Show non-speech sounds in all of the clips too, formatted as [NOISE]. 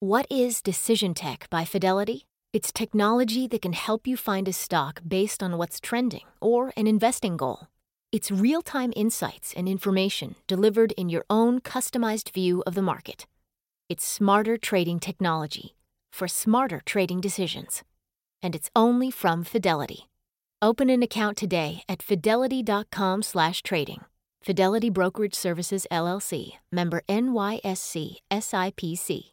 What is Decision Tech by Fidelity? It's technology that can help you find a stock based on what's trending or an investing goal. It's real time insights and information delivered in your own customized view of the market. It's smarter trading technology for smarter trading decisions. And it's only from Fidelity. Open an account today at fidelity.com/trading. Fidelity Brokerage Services LLC, member NYSE SIPC.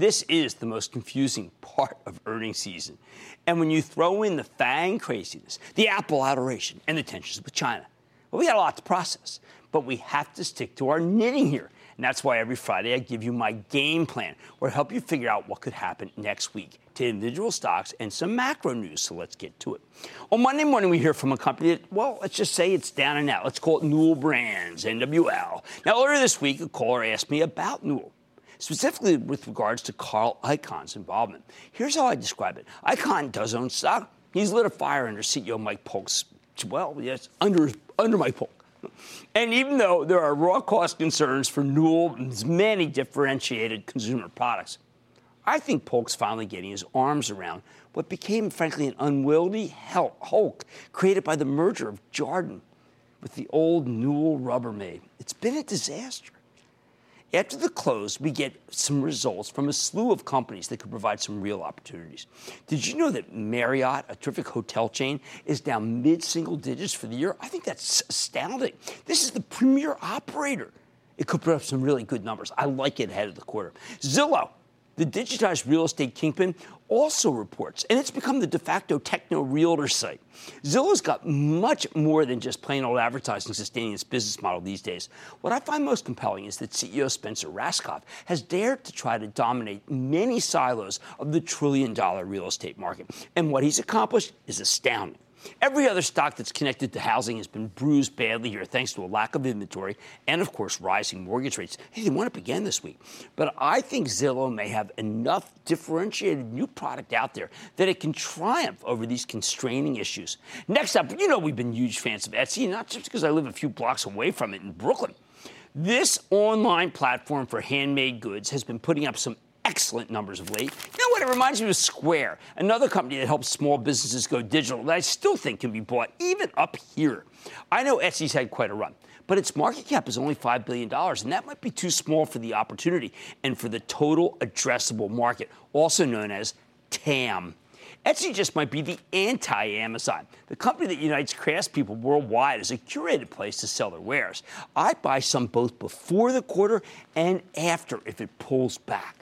This is the most confusing part of earnings season. And when you throw in the FANG craziness, the Apple adoration, and the tensions with China, well, we got a lot to process. But we have to stick to our knitting here. And that's why every Friday I give you my game plan, I help you figure out what could happen next week to individual stocks and some macro news. So let's get to it. On Monday morning, we hear from a company that, well, let's just say it's down and out. Let's call it Newell Brands, NWL. Now, earlier this week, a caller asked me about Newell specifically with regards to Carl Icahn's involvement. Here's how I describe it Icahn does own stock. He's lit a fire under CEO Mike Polk's, well, yes, under, under Mike Polk. And even though there are raw cost concerns for Newell's many differentiated consumer products, I think Polk's finally getting his arms around what became, frankly, an unwieldy hulk created by the merger of Jarden with the old Newell Rubbermaid. It's been a disaster. After the close, we get some results from a slew of companies that could provide some real opportunities. Did you know that Marriott, a terrific hotel chain, is down mid single digits for the year? I think that's astounding. This is the premier operator. It could put up some really good numbers. I like it ahead of the quarter. Zillow, the digitized real estate kingpin also reports, and it's become the de facto techno realtor site. Zillow's got much more than just plain old advertising sustaining its business model these days. What I find most compelling is that CEO Spencer Rascoff has dared to try to dominate many silos of the trillion dollar real estate market. And what he's accomplished is astounding. Every other stock that's connected to housing has been bruised badly here thanks to a lack of inventory and, of course, rising mortgage rates. Hey, they went up again this week. But I think Zillow may have enough differentiated new product out there that it can triumph over these constraining issues. Next up, you know we've been huge fans of Etsy, not just because I live a few blocks away from it in Brooklyn. This online platform for handmade goods has been putting up some excellent numbers of late. What? It reminds me of Square, another company that helps small businesses go digital that I still think can be bought even up here. I know Etsy's had quite a run, but its market cap is only $5 billion, and that might be too small for the opportunity and for the total addressable market, also known as TAM. Etsy just might be the anti Amazon, the company that unites craftspeople worldwide as a curated place to sell their wares. I buy some both before the quarter and after if it pulls back.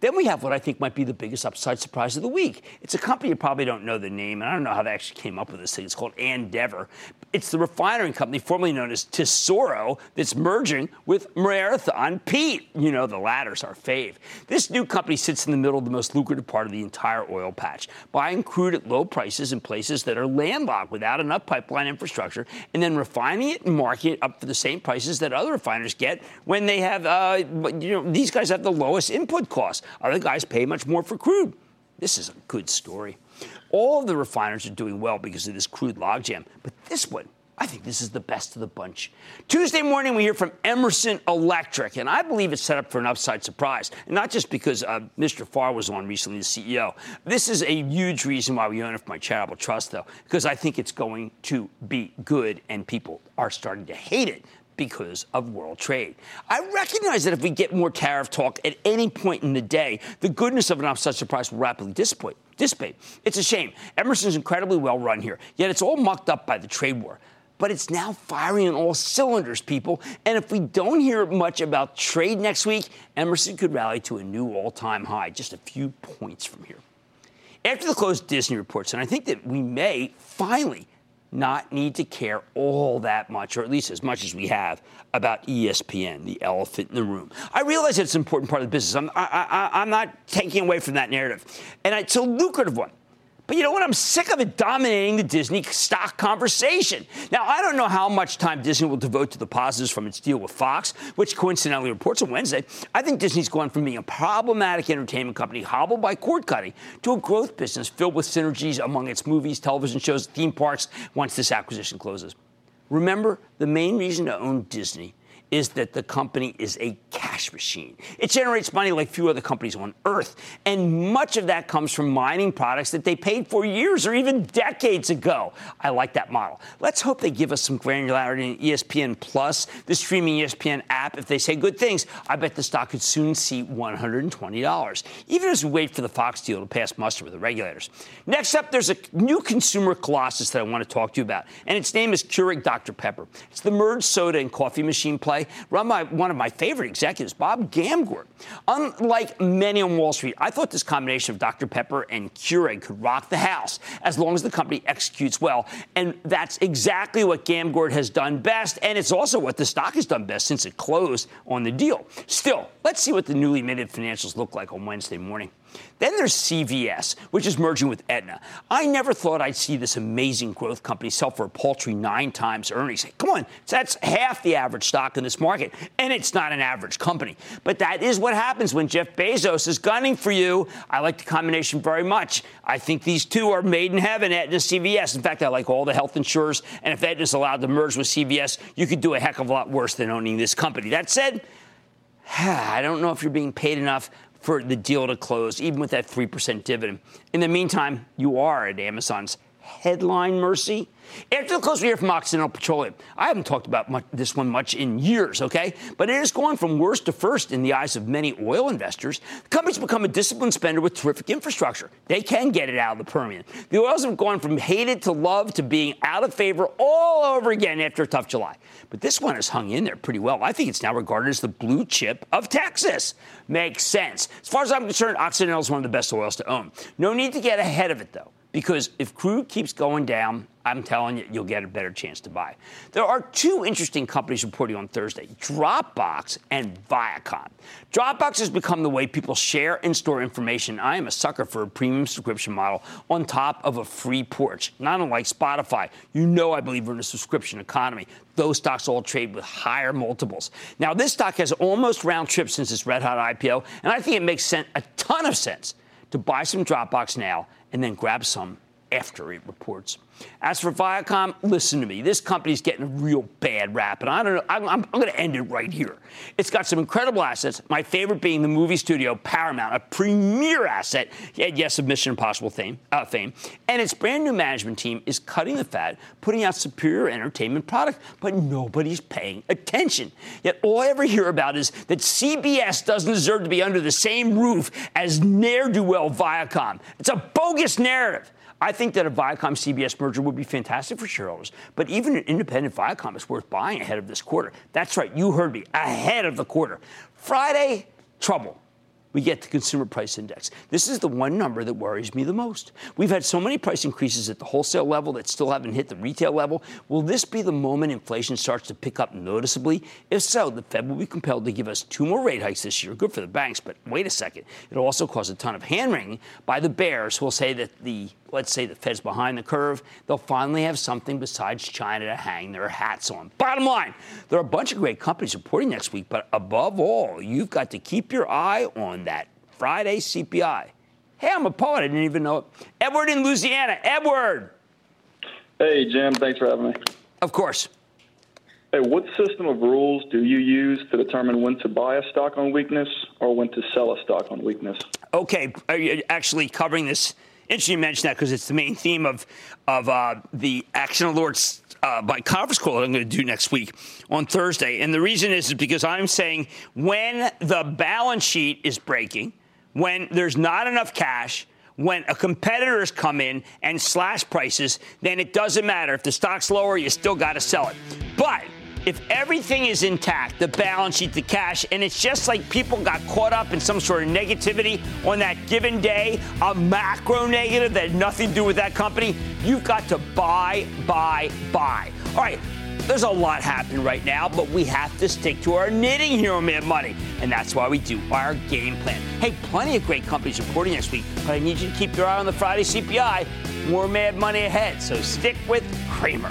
Then we have what I think might be the biggest upside surprise of the week. It's a company you probably don't know the name, and I don't know how they actually came up with this thing. It's called Andeavor. It's the refinery company formerly known as Tesoro that's merging with Marathon Pete. You know, the latter's our fave. This new company sits in the middle of the most lucrative part of the entire oil patch, buying crude at low prices in places that are landlocked without enough pipeline infrastructure, and then refining it and marketing it up for the same prices that other refiners get when they have, uh, you know, these guys have the lowest input costs. Other guys pay much more for crude. This is a good story. All of the refiners are doing well because of this crude logjam, but this one, I think this is the best of the bunch. Tuesday morning, we hear from Emerson Electric, and I believe it's set up for an upside surprise. And not just because uh, Mr. Farr was on recently, the CEO. This is a huge reason why we own it for my charitable trust, though, because I think it's going to be good, and people are starting to hate it because of world trade. I recognize that if we get more tariff talk at any point in the day, the goodness of an upside surprise will rapidly dissipate. dissipate. It's a shame. Emerson's incredibly well run here, yet it's all mucked up by the trade war. But it's now firing on all cylinders, people. And if we don't hear much about trade next week, Emerson could rally to a new all time high, just a few points from here. After the close, Disney reports, and I think that we may finally not need to care all that much, or at least as much as we have, about ESPN, the elephant in the room. I realize it's an important part of the business. I'm, I, I, I'm not taking away from that narrative. And it's a lucrative one. But you know what? I'm sick of it dominating the Disney stock conversation. Now, I don't know how much time Disney will devote to the positives from its deal with Fox, which coincidentally reports on Wednesday. I think Disney's gone from being a problematic entertainment company hobbled by cord cutting to a growth business filled with synergies among its movies, television shows, theme parks once this acquisition closes. Remember, the main reason to own Disney is that the company is a cash machine. It generates money like few other companies on earth. And much of that comes from mining products that they paid for years or even decades ago. I like that model. Let's hope they give us some granularity in ESPN Plus, the streaming ESPN app. If they say good things, I bet the stock could soon see $120, even as we wait for the Fox deal to pass muster with the regulators. Next up, there's a new consumer colossus that I want to talk to you about, and its name is Keurig Dr. Pepper. It's the merged soda and coffee machine play play run by one of my favorite executives, Bob Gamgort. Unlike many on Wall Street, I thought this combination of Dr. Pepper and Keurig could rock the house as long as the company executes well. And that's exactly what Gamgort has done best. And it's also what the stock has done best since it closed on the deal. Still, let's see what the newly minted financials look like on Wednesday morning. Then there's CVS, which is merging with Aetna. I never thought I'd see this amazing growth company sell for a paltry nine times earnings. Come on, that's half the average stock in this market, and it's not an average company. But that is what happens when Jeff Bezos is gunning for you. I like the combination very much. I think these two are made in heaven, Aetna CVS. In fact, I like all the health insurers, and if Aetna's allowed to merge with CVS, you could do a heck of a lot worse than owning this company. That said, [SIGHS] I don't know if you're being paid enough for the deal to close, even with that 3% dividend. In the meantime, you are at Amazon's headline mercy. After the close, we hear from Occidental Petroleum. I haven't talked about much, this one much in years, okay? But it has gone from worst to first in the eyes of many oil investors. The company's become a disciplined spender with terrific infrastructure. They can get it out of the Permian. The oils have gone from hated to love to being out of favor all over again after a tough July. But this one has hung in there pretty well. I think it's now regarded as the blue chip of Texas. Makes sense. As far as I'm concerned, Occidental is one of the best oils to own. No need to get ahead of it, though. Because if crude keeps going down, I'm telling you, you'll get a better chance to buy. There are two interesting companies reporting on Thursday Dropbox and Viacom. Dropbox has become the way people share and store information. I am a sucker for a premium subscription model on top of a free porch. Not unlike Spotify. You know I believe we're in a subscription economy. Those stocks all trade with higher multiples. Now, this stock has almost round trip since its red hot IPO, and I think it makes sense, a ton of sense to buy some Dropbox now and then grab some after it reports. As for Viacom, listen to me. This company's getting a real bad rap, and I don't know. I'm, I'm, I'm going to end it right here. It's got some incredible assets. My favorite being the movie studio Paramount, a premier asset. Yes, of Mission Impossible fame, uh, fame. And its brand new management team is cutting the fat, putting out superior entertainment product, but nobody's paying attention. Yet all I ever hear about is that CBS doesn't deserve to be under the same roof as ne'er do well Viacom. It's a bogus narrative. I think that a Viacom CBS merger would be fantastic for shareholders, but even an independent Viacom is worth buying ahead of this quarter. That's right, you heard me, ahead of the quarter. Friday, trouble we get the consumer price index. This is the one number that worries me the most. We've had so many price increases at the wholesale level that still haven't hit the retail level. Will this be the moment inflation starts to pick up noticeably? If so, the Fed will be compelled to give us two more rate hikes this year. Good for the banks, but wait a second. It'll also cause a ton of hand wringing by the bears who will say that the let's say the Fed's behind the curve, they'll finally have something besides China to hang their hats on. Bottom line, there are a bunch of great companies reporting next week, but above all, you've got to keep your eye on that Friday CPI. Hey, I'm a poet. I didn't even know it. Edward in Louisiana. Edward. Hey, Jim. Thanks for having me. Of course. Hey, what system of rules do you use to determine when to buy a stock on weakness or when to sell a stock on weakness? Okay, are you actually covering this Interesting you mention that because it's the main theme of of uh, the Action Alerts uh, by conference call that I'm going to do next week on Thursday. And the reason is, is because I'm saying when the balance sheet is breaking, when there's not enough cash, when a competitor has come in and slash prices, then it doesn't matter. If the stock's lower, you still got to sell it. But if everything is intact, the balance sheet, the cash, and it's just like people got caught up in some sort of negativity on that given day, a macro negative that had nothing to do with that company, you've got to buy, buy, buy. All right. There's a lot happening right now, but we have to stick to our knitting here on Mad Money. And that's why we do our game plan. Hey, plenty of great companies reporting next week, but I need you to keep your eye on the Friday CPI. More Mad Money ahead, so stick with Cramer.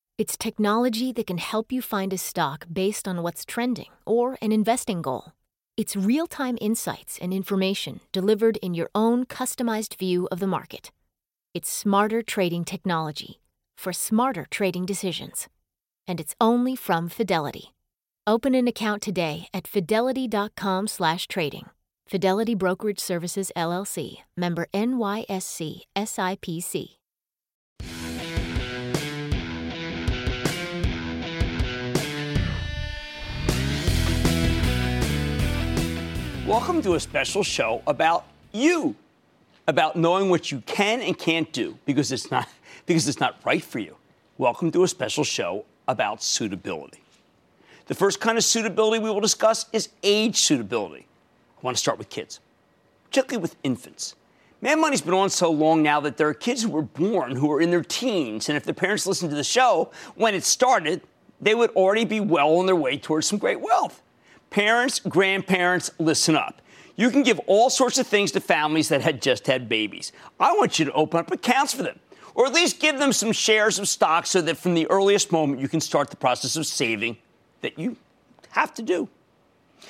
It's technology that can help you find a stock based on what's trending or an investing goal. It's real time insights and information delivered in your own customized view of the market. It's smarter trading technology for smarter trading decisions. And it's only from Fidelity. Open an account today at fidelity.com/trading. Fidelity Brokerage Services LLC, member NYSE SIPC. Welcome to a special show about you, about knowing what you can and can't do because it's not [LAUGHS] because it's not right for you. Welcome to a special show about suitability. The first kind of suitability we will discuss is age suitability. I want to start with kids, particularly with infants. Mad Money's been on so long now that there are kids who were born who are in their teens, and if their parents listened to the show when it started, they would already be well on their way towards some great wealth. Parents, grandparents, listen up. You can give all sorts of things to families that had just had babies. I want you to open up accounts for them, or at least give them some shares of stock so that from the earliest moment you can start the process of saving that you have to do.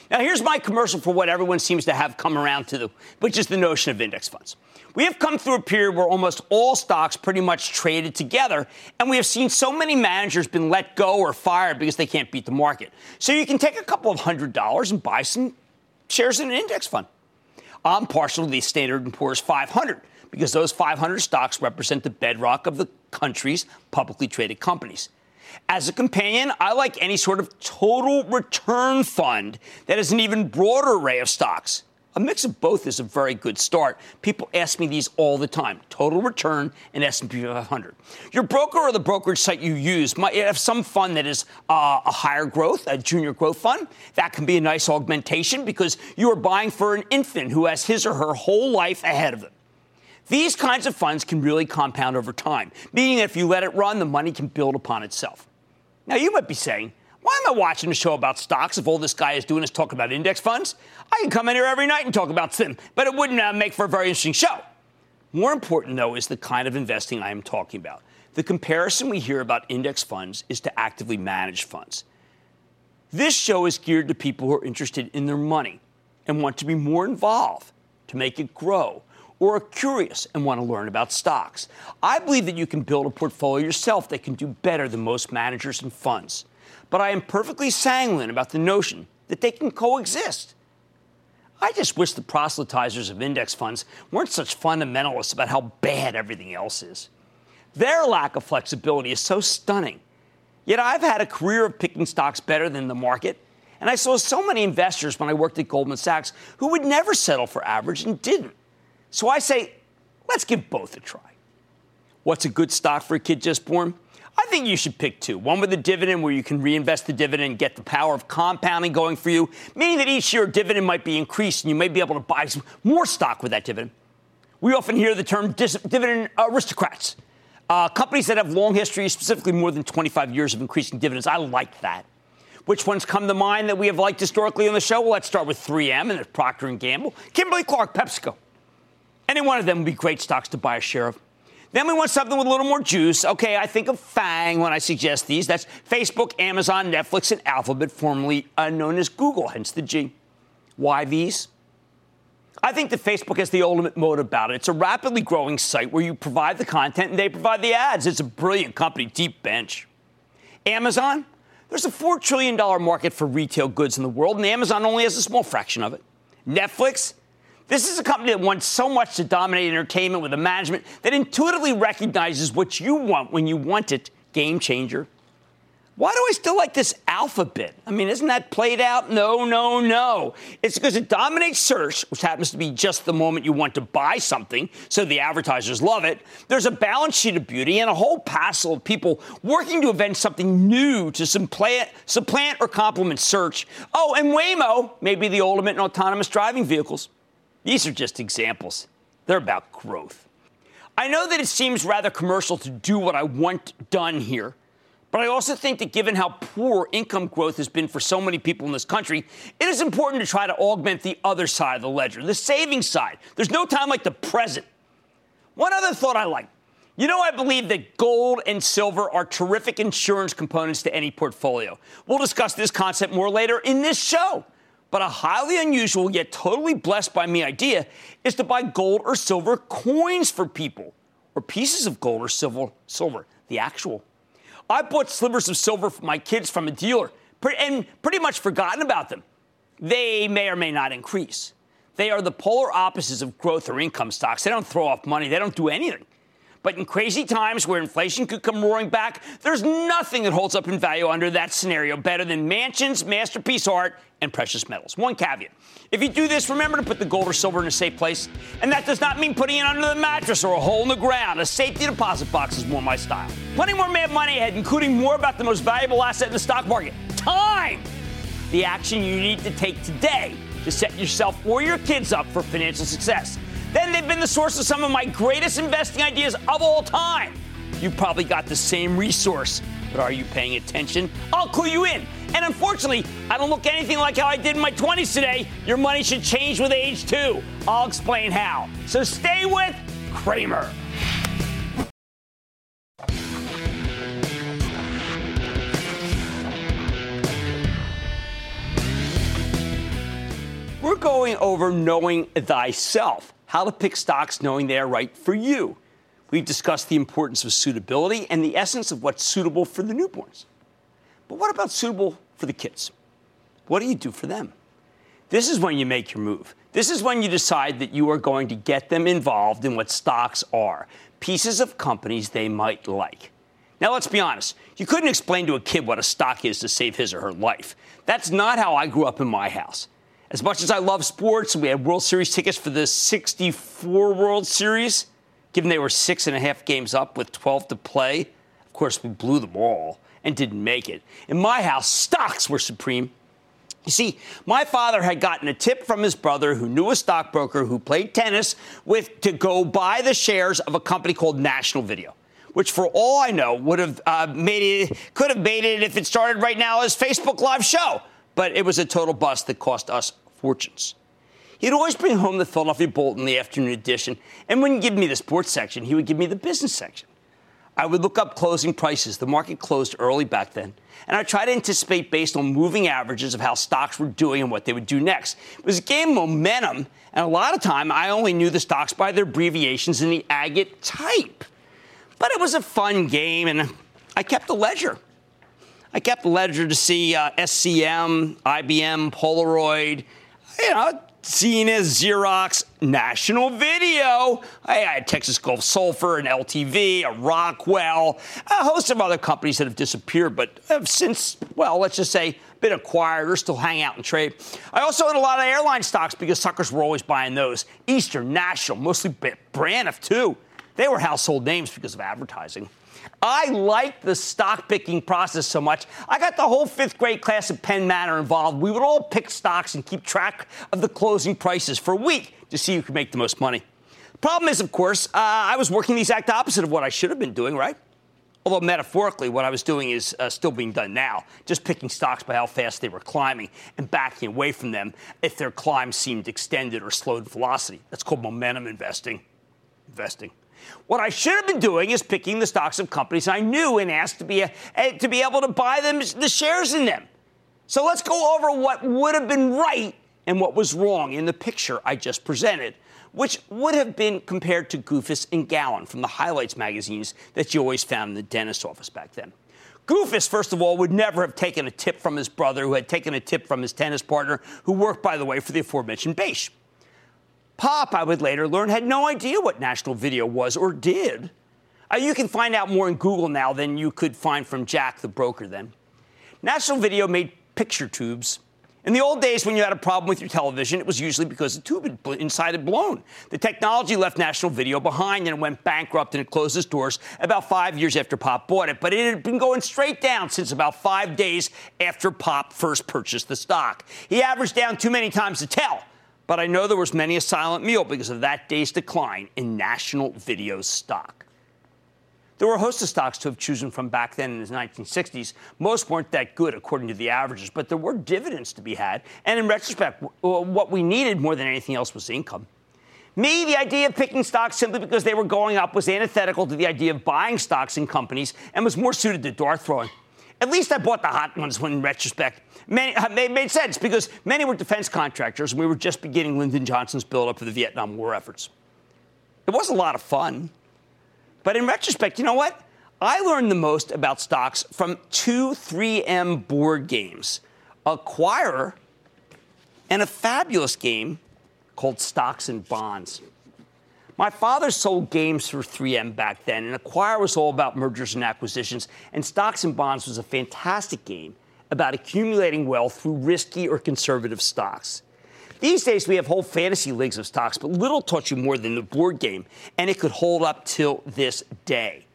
Now, here's my commercial for what everyone seems to have come around to, which is the notion of index funds. We have come through a period where almost all stocks pretty much traded together, and we have seen so many managers been let go or fired because they can't beat the market. So you can take a couple of hundred dollars and buy some shares in an index fund. I'm partial to the Standard & Poor's 500 because those 500 stocks represent the bedrock of the country's publicly traded companies. As a companion, I like any sort of total return fund that has an even broader array of stocks. A mix of both is a very good start. People ask me these all the time: total return and S&P 500. Your broker or the brokerage site you use might have some fund that is uh, a higher growth, a junior growth fund. That can be a nice augmentation because you are buying for an infant who has his or her whole life ahead of them. These kinds of funds can really compound over time, meaning that if you let it run, the money can build upon itself. Now, you might be saying, why am I watching a show about stocks if all this guy is doing is talking about index funds? I can come in here every night and talk about them, but it wouldn't uh, make for a very interesting show. More important, though, is the kind of investing I am talking about. The comparison we hear about index funds is to actively managed funds. This show is geared to people who are interested in their money and want to be more involved to make it grow, or are curious and want to learn about stocks. I believe that you can build a portfolio yourself that can do better than most managers and funds but I am perfectly sanguine about the notion that they can coexist. I just wish the proselytizers of index funds weren't such fundamentalists about how bad everything else is. Their lack of flexibility is so stunning. Yet I've had a career of picking stocks better than the market, and I saw so many investors when I worked at Goldman Sachs who would never settle for average and didn't. So I say, let's give both a try. What's a good stock for a kid just born? I think you should pick two. One with a dividend where you can reinvest the dividend and get the power of compounding going for you, meaning that each year dividend might be increased and you may be able to buy more stock with that dividend. We often hear the term dis- dividend aristocrats. Uh, companies that have long histories, specifically more than 25 years of increasing dividends. I like that. Which ones come to mind that we have liked historically on the show? Well, let's start with 3M and Procter & Gamble, Kimberly Clark, PepsiCo. Any one of them would be great stocks to buy a share of. Then we want something with a little more juice. Okay, I think of FANG when I suggest these. That's Facebook, Amazon, Netflix, and Alphabet, formerly uh, known as Google, hence the G. Why these? I think that Facebook has the ultimate moat about it. It's a rapidly growing site where you provide the content and they provide the ads. It's a brilliant company, deep bench. Amazon, There's a $4 trillion market for retail goods in the world, and Amazon only has a small fraction of it. Netflix, this is a company that wants so much to dominate entertainment with a management that intuitively recognizes what you want when you want it. Game changer. Why do I still like this alphabet? I mean, isn't that played out? No, no, no. It's because it dominates search, which happens to be just the moment you want to buy something, so the advertisers love it. There's a balance sheet of beauty and a whole passel of people working to invent something new to supplant, supplant or complement search. Oh, and Waymo may be the ultimate in autonomous driving vehicles. These are just examples. They're about growth. I know that it seems rather commercial to do what I want done here. But I also think that given how poor income growth has been for so many people in this country, it is important to try to augment the other side of the ledger, the savings side. There's no time like the present. One other thought I like. You know, I believe that gold and silver are terrific insurance components to any portfolio. We'll discuss this concept more later in this show. But a highly unusual yet totally blessed by me idea is to buy gold or silver coins for people, or pieces of gold or silver, silver, the actual I bought slivers of silver for my kids from a dealer and pretty much forgotten about them. They may or may not increase. They are the polar opposites of growth or income stocks. They don't throw off money, they don't do anything. But in crazy times where inflation could come roaring back, there's nothing that holds up in value under that scenario better than mansions, masterpiece art, and precious metals. One caveat. If you do this, remember to put the gold or silver in a safe place. And that does not mean putting it under the mattress or a hole in the ground. A safety deposit box is more my style. Plenty more Mad Money ahead, including more about the most valuable asset in the stock market time. The action you need to take today to set yourself or your kids up for financial success. Then they've been the source of some of my greatest investing ideas of all time. You probably got the same resource, but are you paying attention? I'll clue you in. And unfortunately, I don't look anything like how I did in my 20s today. Your money should change with age too. I'll explain how. So stay with Cramer. We're going over knowing thyself how to pick stocks knowing they are right for you. We've discussed the importance of suitability and the essence of what's suitable for the newborns. But what about suitable for the kids? What do you do for them? This is when you make your move. This is when you decide that you are going to get them involved in what stocks are pieces of companies they might like. Now, let's be honest. You couldn't explain to a kid what a stock is to save his or her life. That's not how I grew up in my house. As much as I love sports, we had World Series tickets for the 64 World Series, given they were six and a half games up with 12 to play. Of course, we blew them all and didn't make it. In my house, stocks were supreme. You see, my father had gotten a tip from his brother who knew a stockbroker who played tennis with to go buy the shares of a company called National Video which for all I know would have uh, made it, could have made it if it started right now as Facebook Live show. But it was a total bust that cost us fortunes. He'd always bring home the Philadelphia Bolt in the afternoon edition, and wouldn't give me the sports section, he would give me the business section. I would look up closing prices. The market closed early back then. And I try to anticipate based on moving averages of how stocks were doing and what they would do next. It was a game of momentum, and a lot of time I only knew the stocks by their abbreviations in the agate type. But it was a fun game, and I kept a ledger. I kept ledger to see uh, SCM, IBM, Polaroid, you know, Zenith, Xerox, National Video. I had Texas Gulf Sulfur, and LTV, a Rockwell, a host of other companies that have disappeared, but have since, well, let's just say, been acquired or still hang out and trade. I also had a lot of airline stocks because suckers were always buying those. Eastern, National, mostly Braniff, too. They were household names because of advertising. I liked the stock picking process so much. I got the whole fifth grade class at Penn Manor involved. We would all pick stocks and keep track of the closing prices for a week to see who could make the most money. The problem is, of course, uh, I was working the exact opposite of what I should have been doing, right? Although metaphorically, what I was doing is uh, still being done now, just picking stocks by how fast they were climbing and backing away from them if their climb seemed extended or slowed velocity. That's called momentum investing. Investing. What I should have been doing is picking the stocks of companies I knew and asked to be, a, eh, to be able to buy them the shares in them. So let's go over what would have been right and what was wrong in the picture I just presented, which would have been compared to Goofus and Gallant from the highlights magazines that you always found in the dentist office back then. Goofus, first of all, would never have taken a tip from his brother, who had taken a tip from his tennis partner, who worked, by the way, for the aforementioned Beige. Pop, I would later learn, had no idea what National Video was or did. Uh, you can find out more in Google now than you could find from Jack, the broker, then. National Video made picture tubes in the old days, when you had a problem with your television, it was usually because the tube inside had blown. The technology left National Video behind and it went bankrupt and it closed its doors about five years after Pop bought it. But it had been going straight down since about five days after Pop first purchased the stock. He averaged down too many times to tell. But I know there was many a silent meal because of that day's decline in National video stock. There were a host of stocks to have chosen from back then in the 1960s. Most weren't that good, according to the averages, but there were dividends to be had. And in retrospect, what we needed more than anything else was income. Me, the idea of picking stocks simply because they were going up was antithetical to the idea of buying stocks in companies and was more suited to dart throwing. At least I bought the hot ones when, in retrospect, many, uh, they made sense because many were defense contractors and we were just beginning Lyndon Johnson's buildup for the Vietnam War efforts. It was a lot of fun. But in retrospect, you know what? I learned the most about stocks from two 3M board games Acquire and a fabulous game called Stocks and Bonds. My father sold games for 3M back then, and Acquire was all about mergers and acquisitions, and Stocks and Bonds was a fantastic game about accumulating wealth through risky or conservative stocks. These days, we have whole fantasy leagues of stocks, but little taught you more than the board game, and it could hold up till this day.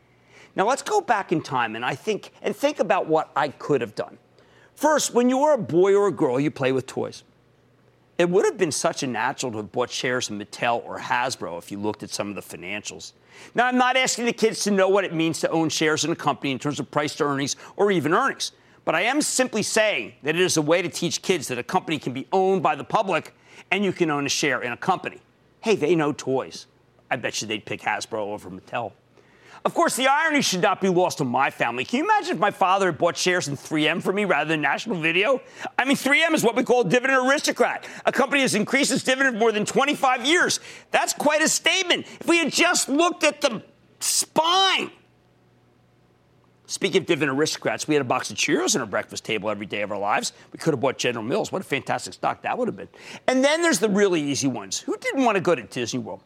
Now, let's go back in time and I think and think about what I could have done. First, when you were a boy or a girl, you play with toys. It would have been such a natural to have bought shares in Mattel or Hasbro if you looked at some of the financials. Now, I'm not asking the kids to know what it means to own shares in a company in terms of price to earnings or even earnings. But I am simply saying that it is a way to teach kids that a company can be owned by the public and you can own a share in a company. Hey, they know toys. I bet you they'd pick Hasbro over Mattel. Of course, the irony should not be lost on my family. Can you imagine if my father had bought shares in 3M for me rather than National Video? I mean, 3M is what we call a dividend aristocrat. A company has increased its dividend for more than 25 years. That's quite a statement. If we had just looked at the spine Speaking of dividend aristocrats, we had a box of Cheerios on our breakfast table every day of our lives. We could have bought General Mills. What a fantastic stock that would have been. And then there's the really easy ones. Who didn't want to go to Disney World?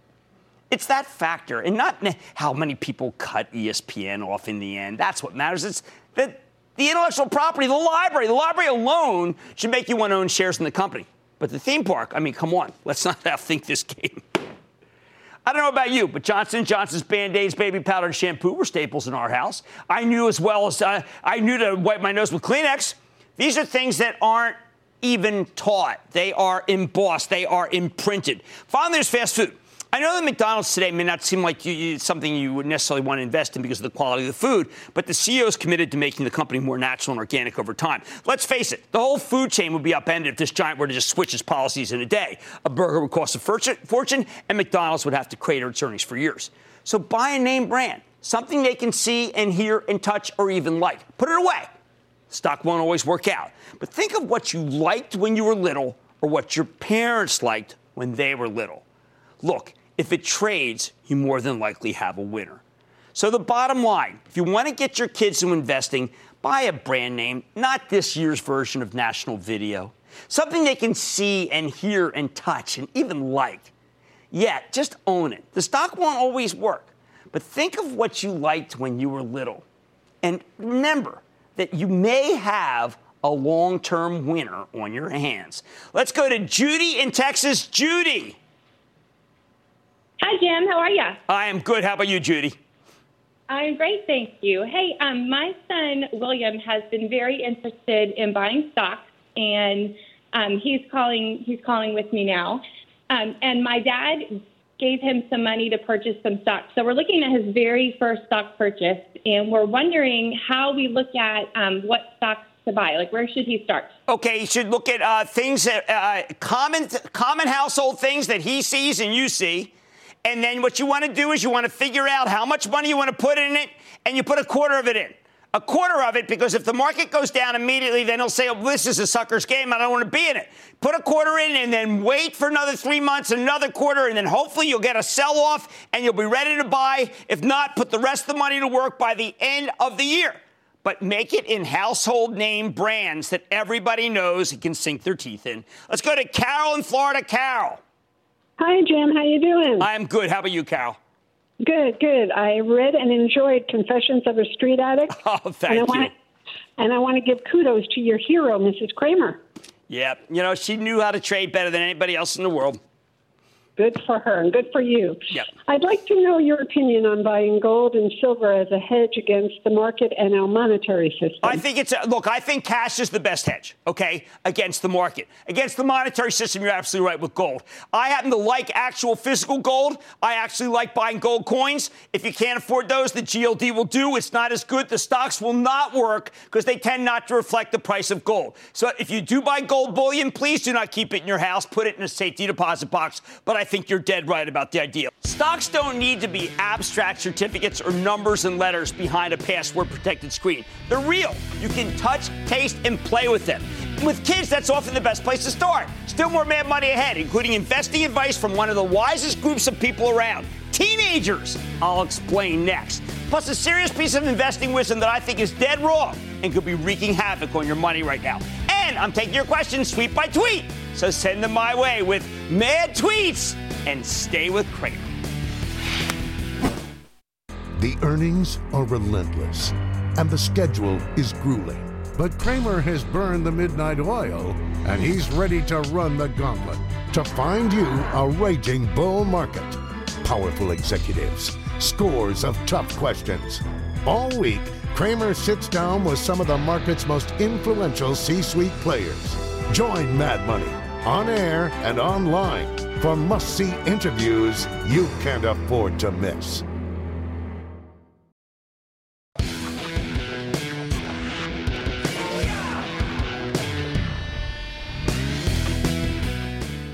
It's that factor, and not how many people cut ESPN off in the end. That's what matters. It's that the intellectual property, the library. The library alone should make you want to own shares in the company. But the theme park, I mean, come on, let's not think this game. I don't know about you, but Johnson Johnson's Band-Aids, baby powder, and shampoo were staples in our house. I knew as well as uh, I knew to wipe my nose with Kleenex. These are things that aren't even taught. They are embossed. They are imprinted. Finally, there's fast food. I know that McDonald's today may not seem like you, something you would necessarily want to invest in because of the quality of the food, but the CEO is committed to making the company more natural and organic over time. Let's face it, the whole food chain would be upended if this giant were to just switch its policies in a day. A burger would cost a fortune, and McDonald's would have to crater its earnings for years. So buy a name brand, something they can see and hear and touch or even like. Put it away. Stock won't always work out. But think of what you liked when you were little or what your parents liked when they were little. Look, if it trades, you more than likely have a winner. So, the bottom line if you want to get your kids into investing, buy a brand name, not this year's version of National Video. Something they can see and hear and touch and even like. Yeah, just own it. The stock won't always work, but think of what you liked when you were little. And remember that you may have a long term winner on your hands. Let's go to Judy in Texas. Judy. Hi, Jim. How are you? I am good. How about you, Judy? I'm great, thank you. Hey, um, my son William has been very interested in buying stocks, and um, he's calling. He's calling with me now. Um, and my dad gave him some money to purchase some stocks. So we're looking at his very first stock purchase, and we're wondering how we look at um, what stocks to buy. Like, where should he start? Okay, he should look at uh, things that uh, common common household things that he sees and you see and then what you want to do is you want to figure out how much money you want to put in it, and you put a quarter of it in. A quarter of it, because if the market goes down immediately, then he'll say, oh, this is a sucker's game. I don't want to be in it. Put a quarter in and then wait for another three months, another quarter, and then hopefully you'll get a sell off and you'll be ready to buy. If not, put the rest of the money to work by the end of the year. but make it in household name brands that everybody knows and can sink their teeth in. Let's go to Carol in Florida. Carol. Hi, Jim. How you doing? I'm good. How about you, Carol? Good, good. I read and enjoyed Confessions of a Street Addict. [LAUGHS] Oh, thank and I you. Want, and I want to give kudos to your hero, Mrs. Cramer. Yeah, you know, she knew how to trade better than anybody else in the world. Good for her and good for you. Yep. I'd like to know your opinion on buying gold and silver as a hedge against the market and our monetary system. I think it's a, look. I think cash is the best hedge. Okay, against the market, against the monetary system. You're absolutely right with gold. I happen to like actual physical gold. I actually like buying gold coins. If you can't afford those, the GLD will do. It's not as good. The stocks will not work because they tend not to reflect the price of gold. So if you do buy gold bullion, please do not keep it in your house. Put it in a safety deposit box. But I think you're dead right about the idea. Stocks don't need to be abstract certificates or numbers and letters behind a password protected screen. They're real. You can touch, taste, and play with them. With kids, that's often the best place to start. Still more mad money ahead, including investing advice from one of the wisest groups of people around teenagers. I'll explain next. Plus, a serious piece of investing wisdom that I think is dead wrong and could be wreaking havoc on your money right now. And I'm taking your questions tweet by tweet. So send them my way with mad tweets and stay with Cramer. The earnings are relentless, and the schedule is grueling. But Cramer has burned the midnight oil, and he's ready to run the gauntlet to find you a raging bull market. Powerful executives, scores of tough questions. All week, Cramer sits down with some of the market's most influential C suite players. Join Mad Money on air and online for must see interviews you can't afford to miss.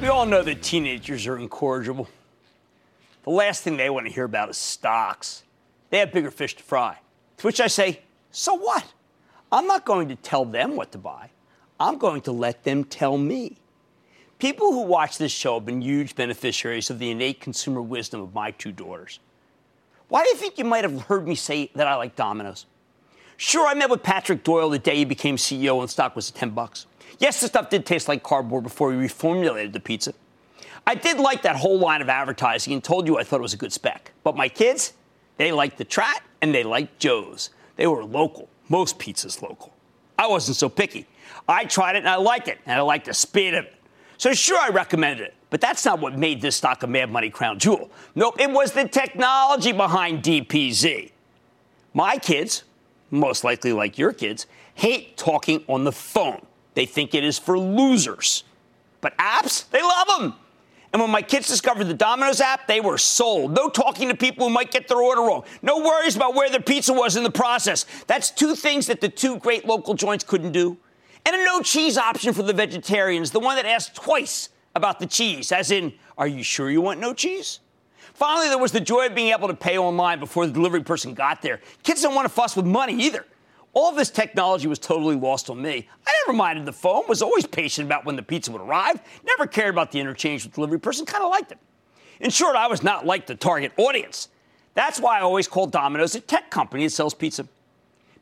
We all know that teenagers are incorrigible. The last thing they want to hear about is stocks. They have bigger fish to fry. To which I say, so what? I'm not going to tell them what to buy. I'm going to let them tell me. People who watch this show have been huge beneficiaries of the innate consumer wisdom of my two daughters. Why do you think you might have heard me say that I like Domino's? Sure, I met with Patrick Doyle the day he became CEO and stock was at 10 bucks. Yes, the stuff did taste like cardboard before we reformulated the pizza. I did like that whole line of advertising and told you I thought it was a good spec. But my kids, they liked the Trat and they liked Joe's. They were local. Most pizzas local. I wasn't so picky. I tried it and I liked it, and I liked the speed of it. So sure, I recommended it, but that's not what made this stock a Mad Money crown jewel. Nope, it was the technology behind DPZ. My kids, most likely like your kids, hate talking on the phone. They think it is for losers. But apps, they love them. And when my kids discovered the Domino's app, they were sold. No talking to people who might get their order wrong. No worries about where their pizza was in the process. That's two things that the two great local joints couldn't do. And a no cheese option for the vegetarians, the one that asked twice about the cheese, as in, are you sure you want no cheese? Finally, there was the joy of being able to pay online before the delivery person got there. Kids don't want to fuss with money either. All this technology was totally lost on me. I never minded the phone, was always patient about when the pizza would arrive, never cared about the interchange with the delivery person, kind of liked it. In short, I was not like the target audience. That's why I always call Domino's a tech company that sells pizza.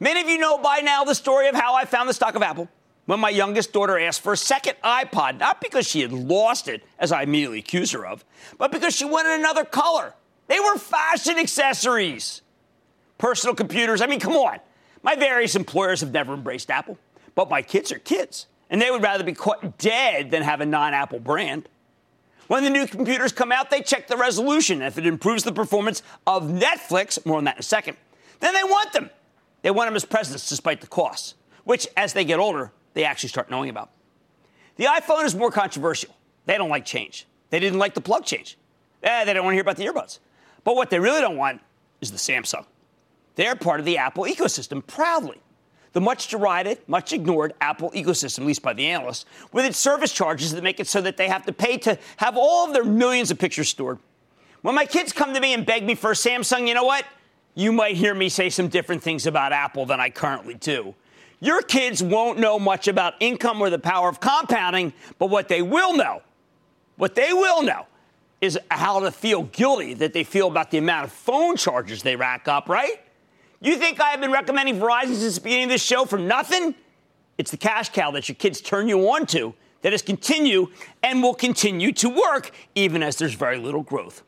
Many of you know by now the story of how I found the stock of Apple. When my youngest daughter asked for a second iPod, not because she had lost it, as I immediately accused her of, but because she wanted another color. They were fashion accessories. Personal computers, I mean, come on. My various employers have never embraced Apple, but my kids are kids, and they would rather be caught dead than have a non Apple brand. When the new computers come out, they check the resolution. If it improves the performance of Netflix, more on that in a second, then they want them. They want them as presents despite the costs, which, as they get older, they actually start knowing about. The iPhone is more controversial. They don't like change. They didn't like the plug change. Eh, they don't want to hear about the earbuds. But what they really don't want is the Samsung. They're part of the Apple ecosystem proudly. The much derided, much ignored Apple ecosystem, at least by the analysts, with its service charges that make it so that they have to pay to have all of their millions of pictures stored. When my kids come to me and beg me for a Samsung, you know what? You might hear me say some different things about Apple than I currently do. Your kids won't know much about income or the power of compounding, but what they will know, what they will know, is how to feel guilty that they feel about the amount of phone charges they rack up, right? You think I have been recommending Verizon since the beginning of this show for nothing? It's the cash cow that your kids turn you on to that has continued and will continue to work even as there's very little growth.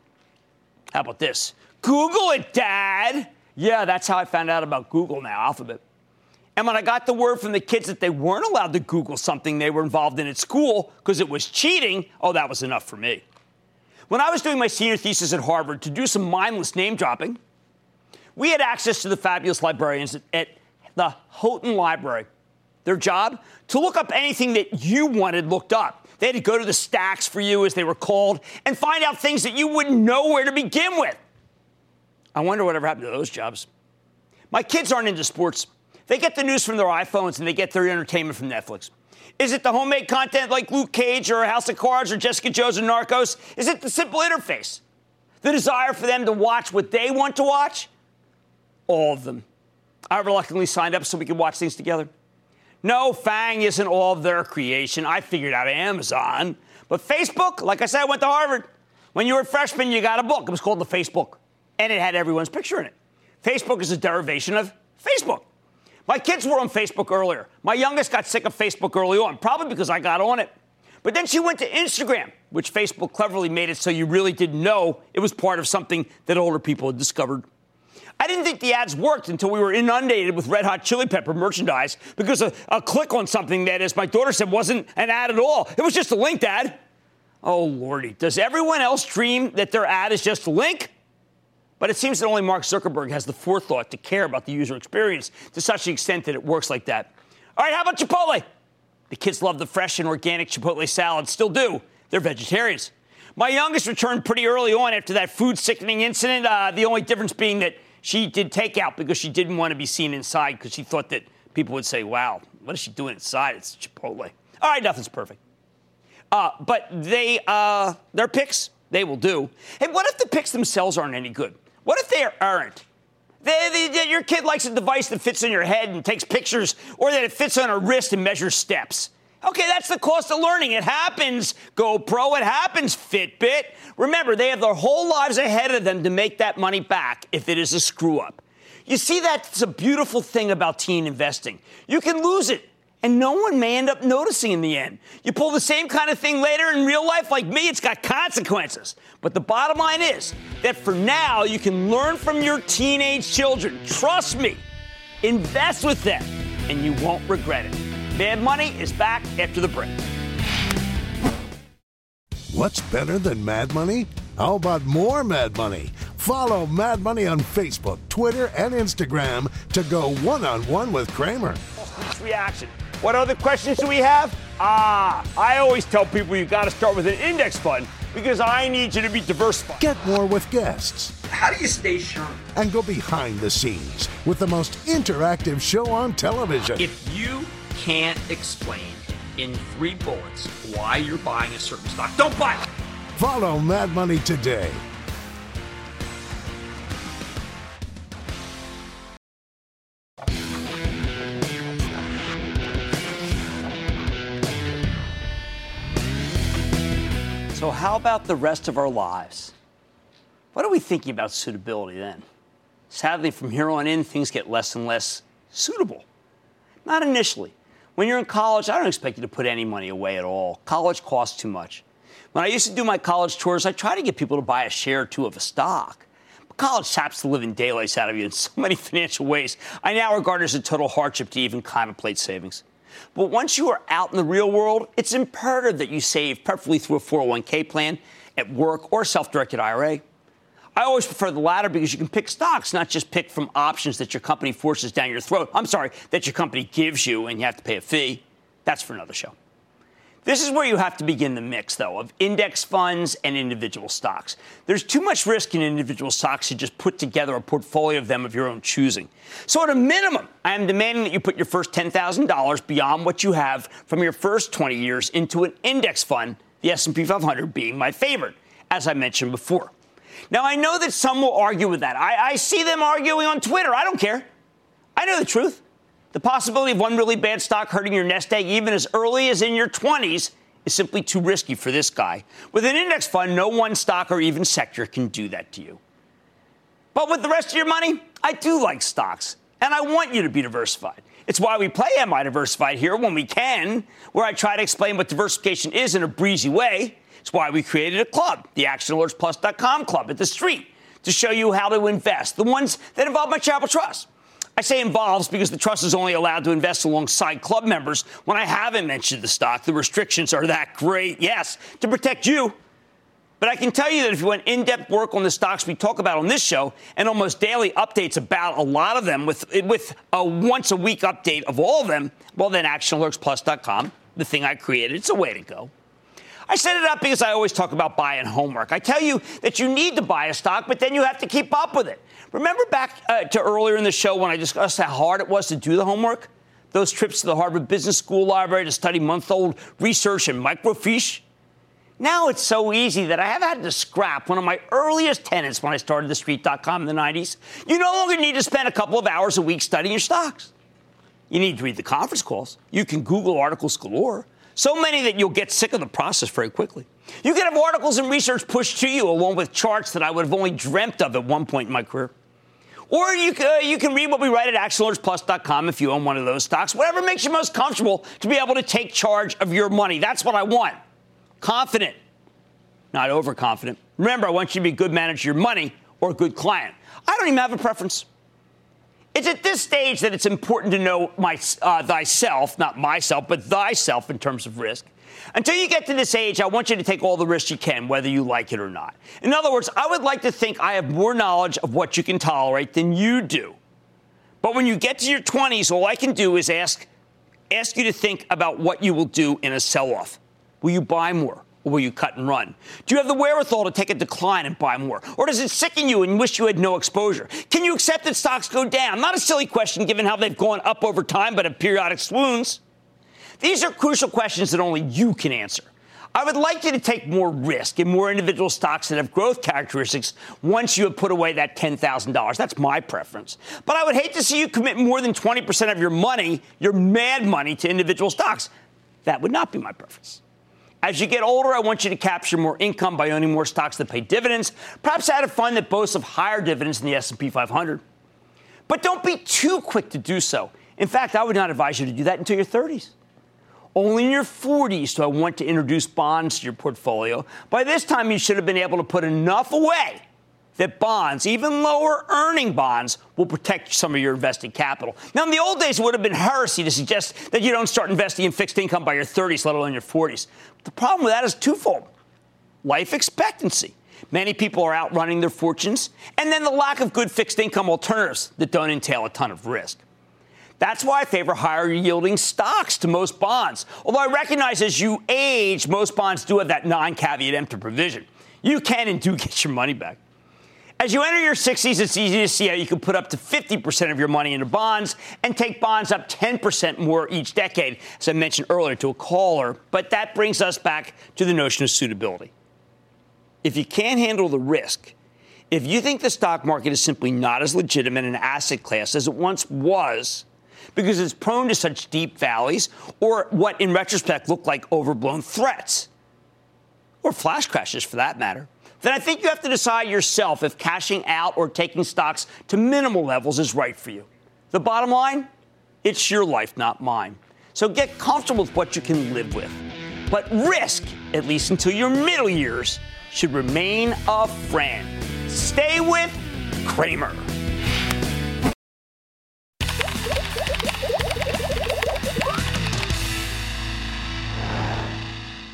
How about this? Google it, Dad. Yeah, that's how I found out about Google now, Alphabet. And when I got the word from the kids that they weren't allowed to Google something they were involved in at school because it was cheating, oh, that was enough for me. When I was doing my senior thesis at Harvard to do some mindless name dropping, we had access to the fabulous librarians at the Houghton Library. Their job? To look up anything that you wanted looked up. They had to go to the stacks for you, as they were called, and find out things that you wouldn't know where to begin with. I wonder whatever happened to those jobs. My kids aren't into sports. They get the news from their iPhones and they get their entertainment from Netflix. Is it the homemade content like Luke Cage or House of Cards or Jessica Jones or Narcos? Is it the simple interface? The desire for them to watch what they want to watch? All of them. I reluctantly signed up so we could watch things together. No, FANG isn't all of their creation. I figured out Amazon. But Facebook, like I said, I went to Harvard. When you were a freshman, you got a book. It was called The Facebook, and it had everyone's picture in it. Facebook is a derivation of Facebook. My kids were on Facebook earlier. My youngest got sick of Facebook early on, probably because I got on it. But then she went to Instagram, which Facebook cleverly made it so you really didn't know it was part of something that older people had discovered. I didn't think the ads worked until we were inundated with red hot chili pepper merchandise because a, a click on something that, as my daughter said, wasn't an ad at all. It was just a linked ad. Oh, Lordy. Does everyone else dream that their ad is just a link? But it seems that only Mark Zuckerberg has the forethought to care about the user experience to such an extent that it works like that. All right, how about Chipotle? The kids love the fresh and organic Chipotle salad, still do. They're vegetarians. My youngest returned pretty early on after that food sickening incident, uh, the only difference being that she did takeout because she didn't want to be seen inside because she thought that people would say, wow, what is she doing inside? It's Chipotle. All right, nothing's perfect. Uh, but they, uh, their picks, they will do. Hey, what if the picks themselves aren't any good? What if they aren't? They, they, your kid likes a device that fits in your head and takes pictures, or that it fits on a wrist and measures steps. Okay, that's the cost of learning. It happens, GoPro. It happens, Fitbit. Remember, they have their whole lives ahead of them to make that money back if it is a screw up. You see, that's a beautiful thing about teen investing. You can lose it and no one may end up noticing in the end. You pull the same kind of thing later in real life, like me, it's got consequences. But the bottom line is that for now, you can learn from your teenage children. Trust me, invest with them, and you won't regret it. Mad Money is back after the break. What's better than Mad Money? How about more Mad Money? Follow Mad Money on Facebook, Twitter, and Instagram to go one on one with Cramer. Reaction. What other questions do we have? Ah, I always tell people you got to start with an index fund because I need you to be diversified. Get more with guests. How do you stay sharp? And go behind the scenes with the most interactive show on television. If you can't explain in three bullets why you're buying a certain stock, don't buy it. Follow Mad Money today So, how about the rest of our lives? What are we thinking about suitability then? Sadly, from here on in, things get less and less suitable. Not initially. When you're in college, I don't expect you to put any money away at all. College costs too much. When I used to do my college tours, I tried to get people to buy a share or two of a stock. But college saps the living daylights out of you in so many [LAUGHS] financial ways. I now regard it as a total hardship to even contemplate savings. But once you are out in the real world, it's imperative that you save, preferably through a 401k plan, at work, or self directed IRA. I always prefer the latter because you can pick stocks, not just pick from options that your company forces down your throat. I'm sorry, that your company gives you and you have to pay a fee. That's for another show. This is where you have to begin the mix, though, of index funds and individual stocks. There's too much risk in individual stocks to just put together a portfolio of them of your own choosing. So, at a minimum, I am demanding that you put your first $10,000 beyond what you have from your first 20 years into an index fund, the S&P 500 being my favorite, as I mentioned before. Now, I know that some will argue with that. I, I see them arguing on Twitter. I don't care. I know the truth. The possibility of one really bad stock hurting your nest egg even as early as in your 20s is simply too risky for this guy. With an index fund, no one stock or even sector can do that to you. But with the rest of your money, I do like stocks, and I want you to be diversified. It's why we play Am I Diversified here when we can, where I try to explain what diversification is in a breezy way. It's why we created a club, the ActionAlertsPlus.com club at the street, to show you how to invest, the ones that involve my charitable trust. I say involves because the trust is only allowed to invest alongside club members when I haven't mentioned the stock. The restrictions are that great, yes, to protect you. But I can tell you that if you want in depth work on the stocks we talk about on this show and almost daily updates about a lot of them with, with a once a week update of all of them, well, then actionalertsplus.com, the thing I created, it's a way to go. I set it up because I always talk about buying homework. I tell you that you need to buy a stock, but then you have to keep up with it. Remember back uh, to earlier in the show when I discussed how hard it was to do the homework? Those trips to the Harvard Business School library to study month old research and microfiche? Now it's so easy that I have had to scrap one of my earliest tenants when I started TheStreet.com in the 90s. You no longer need to spend a couple of hours a week studying your stocks. You need to read the conference calls. You can Google articles galore. So many that you'll get sick of the process very quickly. You can have articles and research pushed to you along with charts that I would have only dreamt of at one point in my career. Or you, uh, you can read what we write at ActionAlertsPlus.com if you own one of those stocks. Whatever makes you most comfortable to be able to take charge of your money. That's what I want. Confident, not overconfident. Remember, I want you to be a good manager of your money or a good client. I don't even have a preference. It's at this stage that it's important to know my, uh, thyself, not myself, but thyself in terms of risk. Until you get to this age, I want you to take all the risks you can, whether you like it or not. In other words, I would like to think I have more knowledge of what you can tolerate than you do. But when you get to your 20s, all I can do is ask, ask you to think about what you will do in a sell off. Will you buy more? Or will you cut and run? Do you have the wherewithal to take a decline and buy more? Or does it sicken you and wish you had no exposure? Can you accept that stocks go down? Not a silly question given how they've gone up over time, but have periodic swoons. These are crucial questions that only you can answer. I would like you to take more risk in more individual stocks that have growth characteristics once you have put away that $10,000. That's my preference. But I would hate to see you commit more than 20% of your money, your mad money, to individual stocks. That would not be my preference. As you get older, I want you to capture more income by owning more stocks that pay dividends, perhaps add a fund that boasts of higher dividends than the S&P 500. But don't be too quick to do so. In fact, I would not advise you to do that until your 30s. Only in your 40s do I want to introduce bonds to your portfolio. By this time, you should have been able to put enough away that bonds, even lower earning bonds, will protect some of your invested capital. Now, in the old days, it would have been heresy to suggest that you don't start investing in fixed income by your 30s, let alone your 40s. The problem with that is twofold life expectancy. Many people are outrunning their fortunes, and then the lack of good fixed income alternatives that don't entail a ton of risk. That's why I favor higher yielding stocks to most bonds. Although I recognize as you age, most bonds do have that non caveat emptor provision. You can and do [LAUGHS] get your money back. As you enter your 60s, it's easy to see how you can put up to 50% of your money into bonds and take bonds up 10% more each decade, as I mentioned earlier to a caller. But that brings us back to the notion of suitability. If you can't handle the risk, if you think the stock market is simply not as legitimate an asset class as it once was, because it's prone to such deep valleys, or what in retrospect look like overblown threats, or flash crashes for that matter, then I think you have to decide yourself if cashing out or taking stocks to minimal levels is right for you. The bottom line it's your life, not mine. So get comfortable with what you can live with. But risk, at least until your middle years, should remain a friend. Stay with Cramer.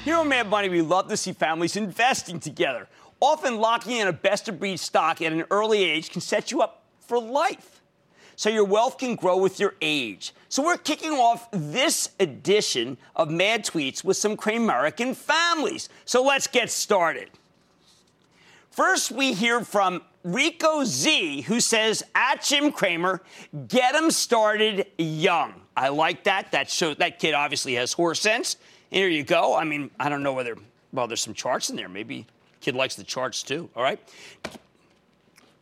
Here on Mad Money, we love to see families investing together. Often locking in a best of breed stock at an early age can set you up for life. So your wealth can grow with your age. So we're kicking off this edition of Mad Tweets with some Cramerican families. So let's get started. First, we hear from Rico Z, who says, at Jim Cramer, get him started young. I like that. That shows that kid obviously has horse sense. Here you go. I mean, I don't know whether, well, there's some charts in there. Maybe Kid likes the charts too, all right?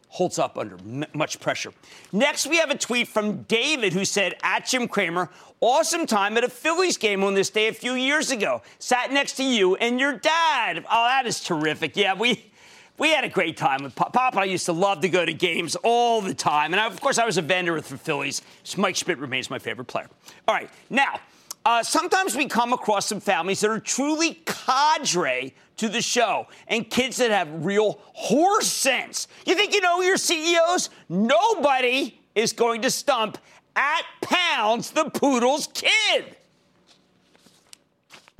Holds up under m- much pressure. Next, we have a tweet from David who said, at Jim Cramer, awesome time at a Phillies game on this day a few years ago. Sat next to you and your dad. Oh, that is terrific. Yeah, we. we had a great time with Pop. Pop I used to love to go to games all the time. And I, of course, I was a vendor with the Phillies. Mike Schmidt remains my favorite player. All right, now, uh, sometimes we come across some families that are truly cadre to the show and kids that have real horse sense. You think you know your CEOs? Nobody is going to stump at pounds the poodle's kid.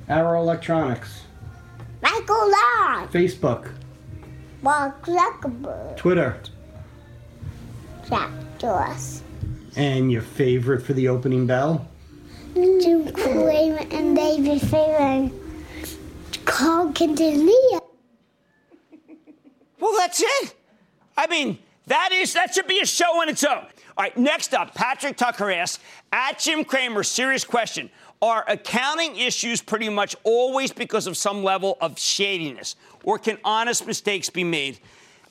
Arrow Electronics. Michael Long. Facebook. Mark Zuckerberg. Twitter. Jack Dorsey. And your favorite for the opening bell? Jim Cramer and David Fairman. Well, that's it. I mean, that is that should be a show on its own. All right, next up, Patrick Tucker asks at Jim Cramer, serious question. Are accounting issues pretty much always because of some level of shadiness? Or can honest mistakes be made?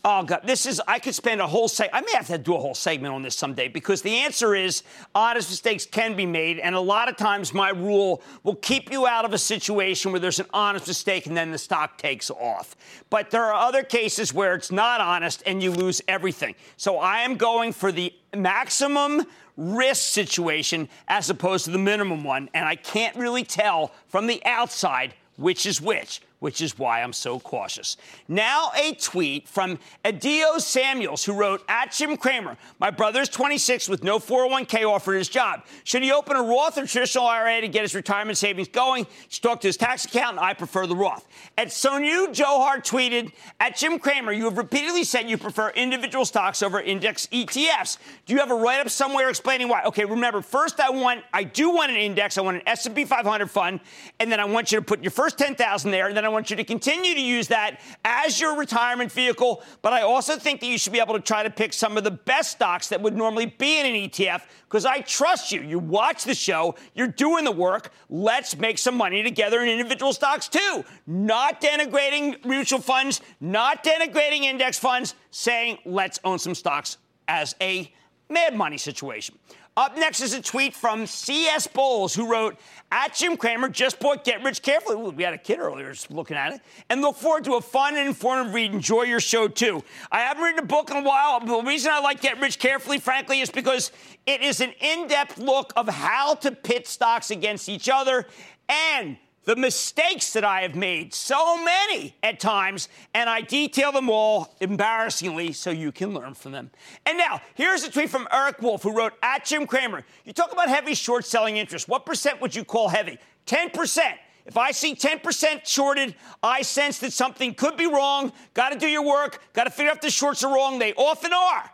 Oh God, this is I could spend a whole seg. I may have to do a whole segment on this someday because the answer is honest mistakes can be made, and a lot of times my rule will keep you out of a situation where there's an honest mistake and then the stock takes off. But there are other cases where it's not honest and you lose everything. So I am going for the maximum risk situation as opposed to the minimum one, and I can't really tell from the outside which is which which is why I'm so cautious. Now, a tweet from Adio Samuels, who wrote, At Jim Cramer, my brother's 26 with no 401k offered his job. Should he open a Roth or traditional IRA to get his retirement savings going? Just talk to his tax accountant. I prefer the Roth. At Sonu Johar tweeted, At Jim Cramer, you have repeatedly said you prefer individual stocks over index ETFs. Do you have a write up somewhere explaining why? Okay, remember, first I want, I do want an index. I want an S&P 500 fund, and then I want you to put your first 10,000 there, and then I want you to continue to use that as your retirement vehicle. But I also think that you should be able to try to pick some of the best stocks that would normally be in an ETF because I trust you. You watch the show, you're doing the work. Let's make some money together in individual stocks too. Not denigrating mutual funds, not denigrating index funds, saying let's own some stocks as a mad money situation. Up next is a tweet from C.S. Bowles, who wrote, At Jim Cramer, just bought Get Rich Carefully. Ooh, we had a kid earlier looking at it. And look forward to a fun and informative read. Enjoy your show, too. I haven't written a book in a while. The reason I like Get Rich Carefully, frankly, is because it is an in depth look of how to pit stocks against each other and the mistakes that I have made, so many at times, and I detail them all embarrassingly so you can learn from them. And now, here's a tweet from Eric Wolf, who wrote at Jim Cramer. You talk about heavy short selling interest. What percent would you call heavy? 10%. If I see 10% shorted, I sense that something could be wrong. Got to do your work. Got to figure out if the shorts are wrong. They often are.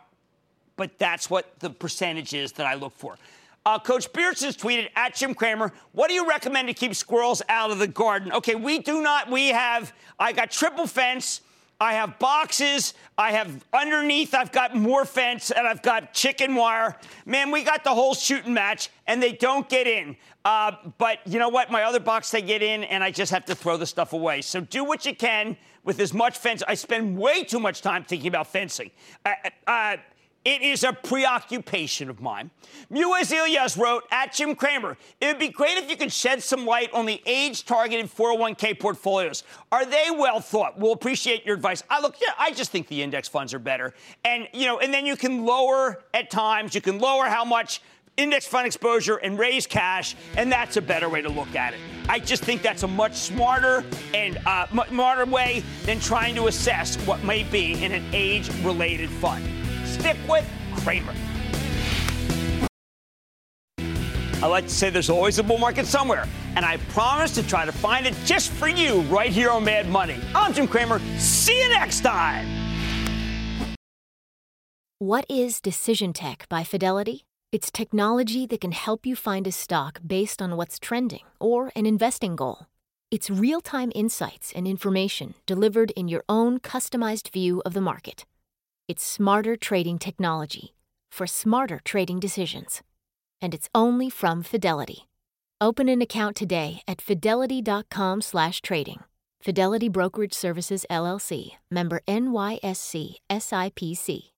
But that's what the percentage is that I look for. Uh, Coach Beers has tweeted at Jim Cramer, what do you recommend to keep squirrels out of the garden? Okay, we do not, we have, I got triple fence. I have boxes. I have underneath, I've got more fence, and I've got chicken wire. Man, we got the whole shooting match, and they don't get in. Uh, but you know what? My other box, they get in, and I just have to throw the stuff away. So do what you can with as much fence. I spend way too much time thinking about fencing. Uh, uh, it is a preoccupation of mine. Muez Ilyas wrote at Jim Cramer, it would be great if you could shed some light on the age targeted 401k portfolios. Are they well thought? We'll appreciate your advice. I look, yeah, I just think the index funds are better. And, you know, and then you can lower at times, you can lower how much index fund exposure and raise cash, and that's a better way to look at it. I just think that's a much smarter and uh, smarter way than trying to assess what may be in an age-related fund stick with Cramer. I like to say there's always a bull market somewhere, and I promise to try to find it just for you right here on Mad Money. I'm Jim Cramer. See you next time. What is Decision Tech by Fidelity? It's technology that can help you find a stock based on what's trending or an investing goal. It's real time insights and information delivered in your own customized view of the market. It's smarter trading technology for smarter trading decisions. And it's only from Fidelity. Open an account today at fidelity.com/trading. Fidelity Brokerage Services LLC, member NYSE SIPC.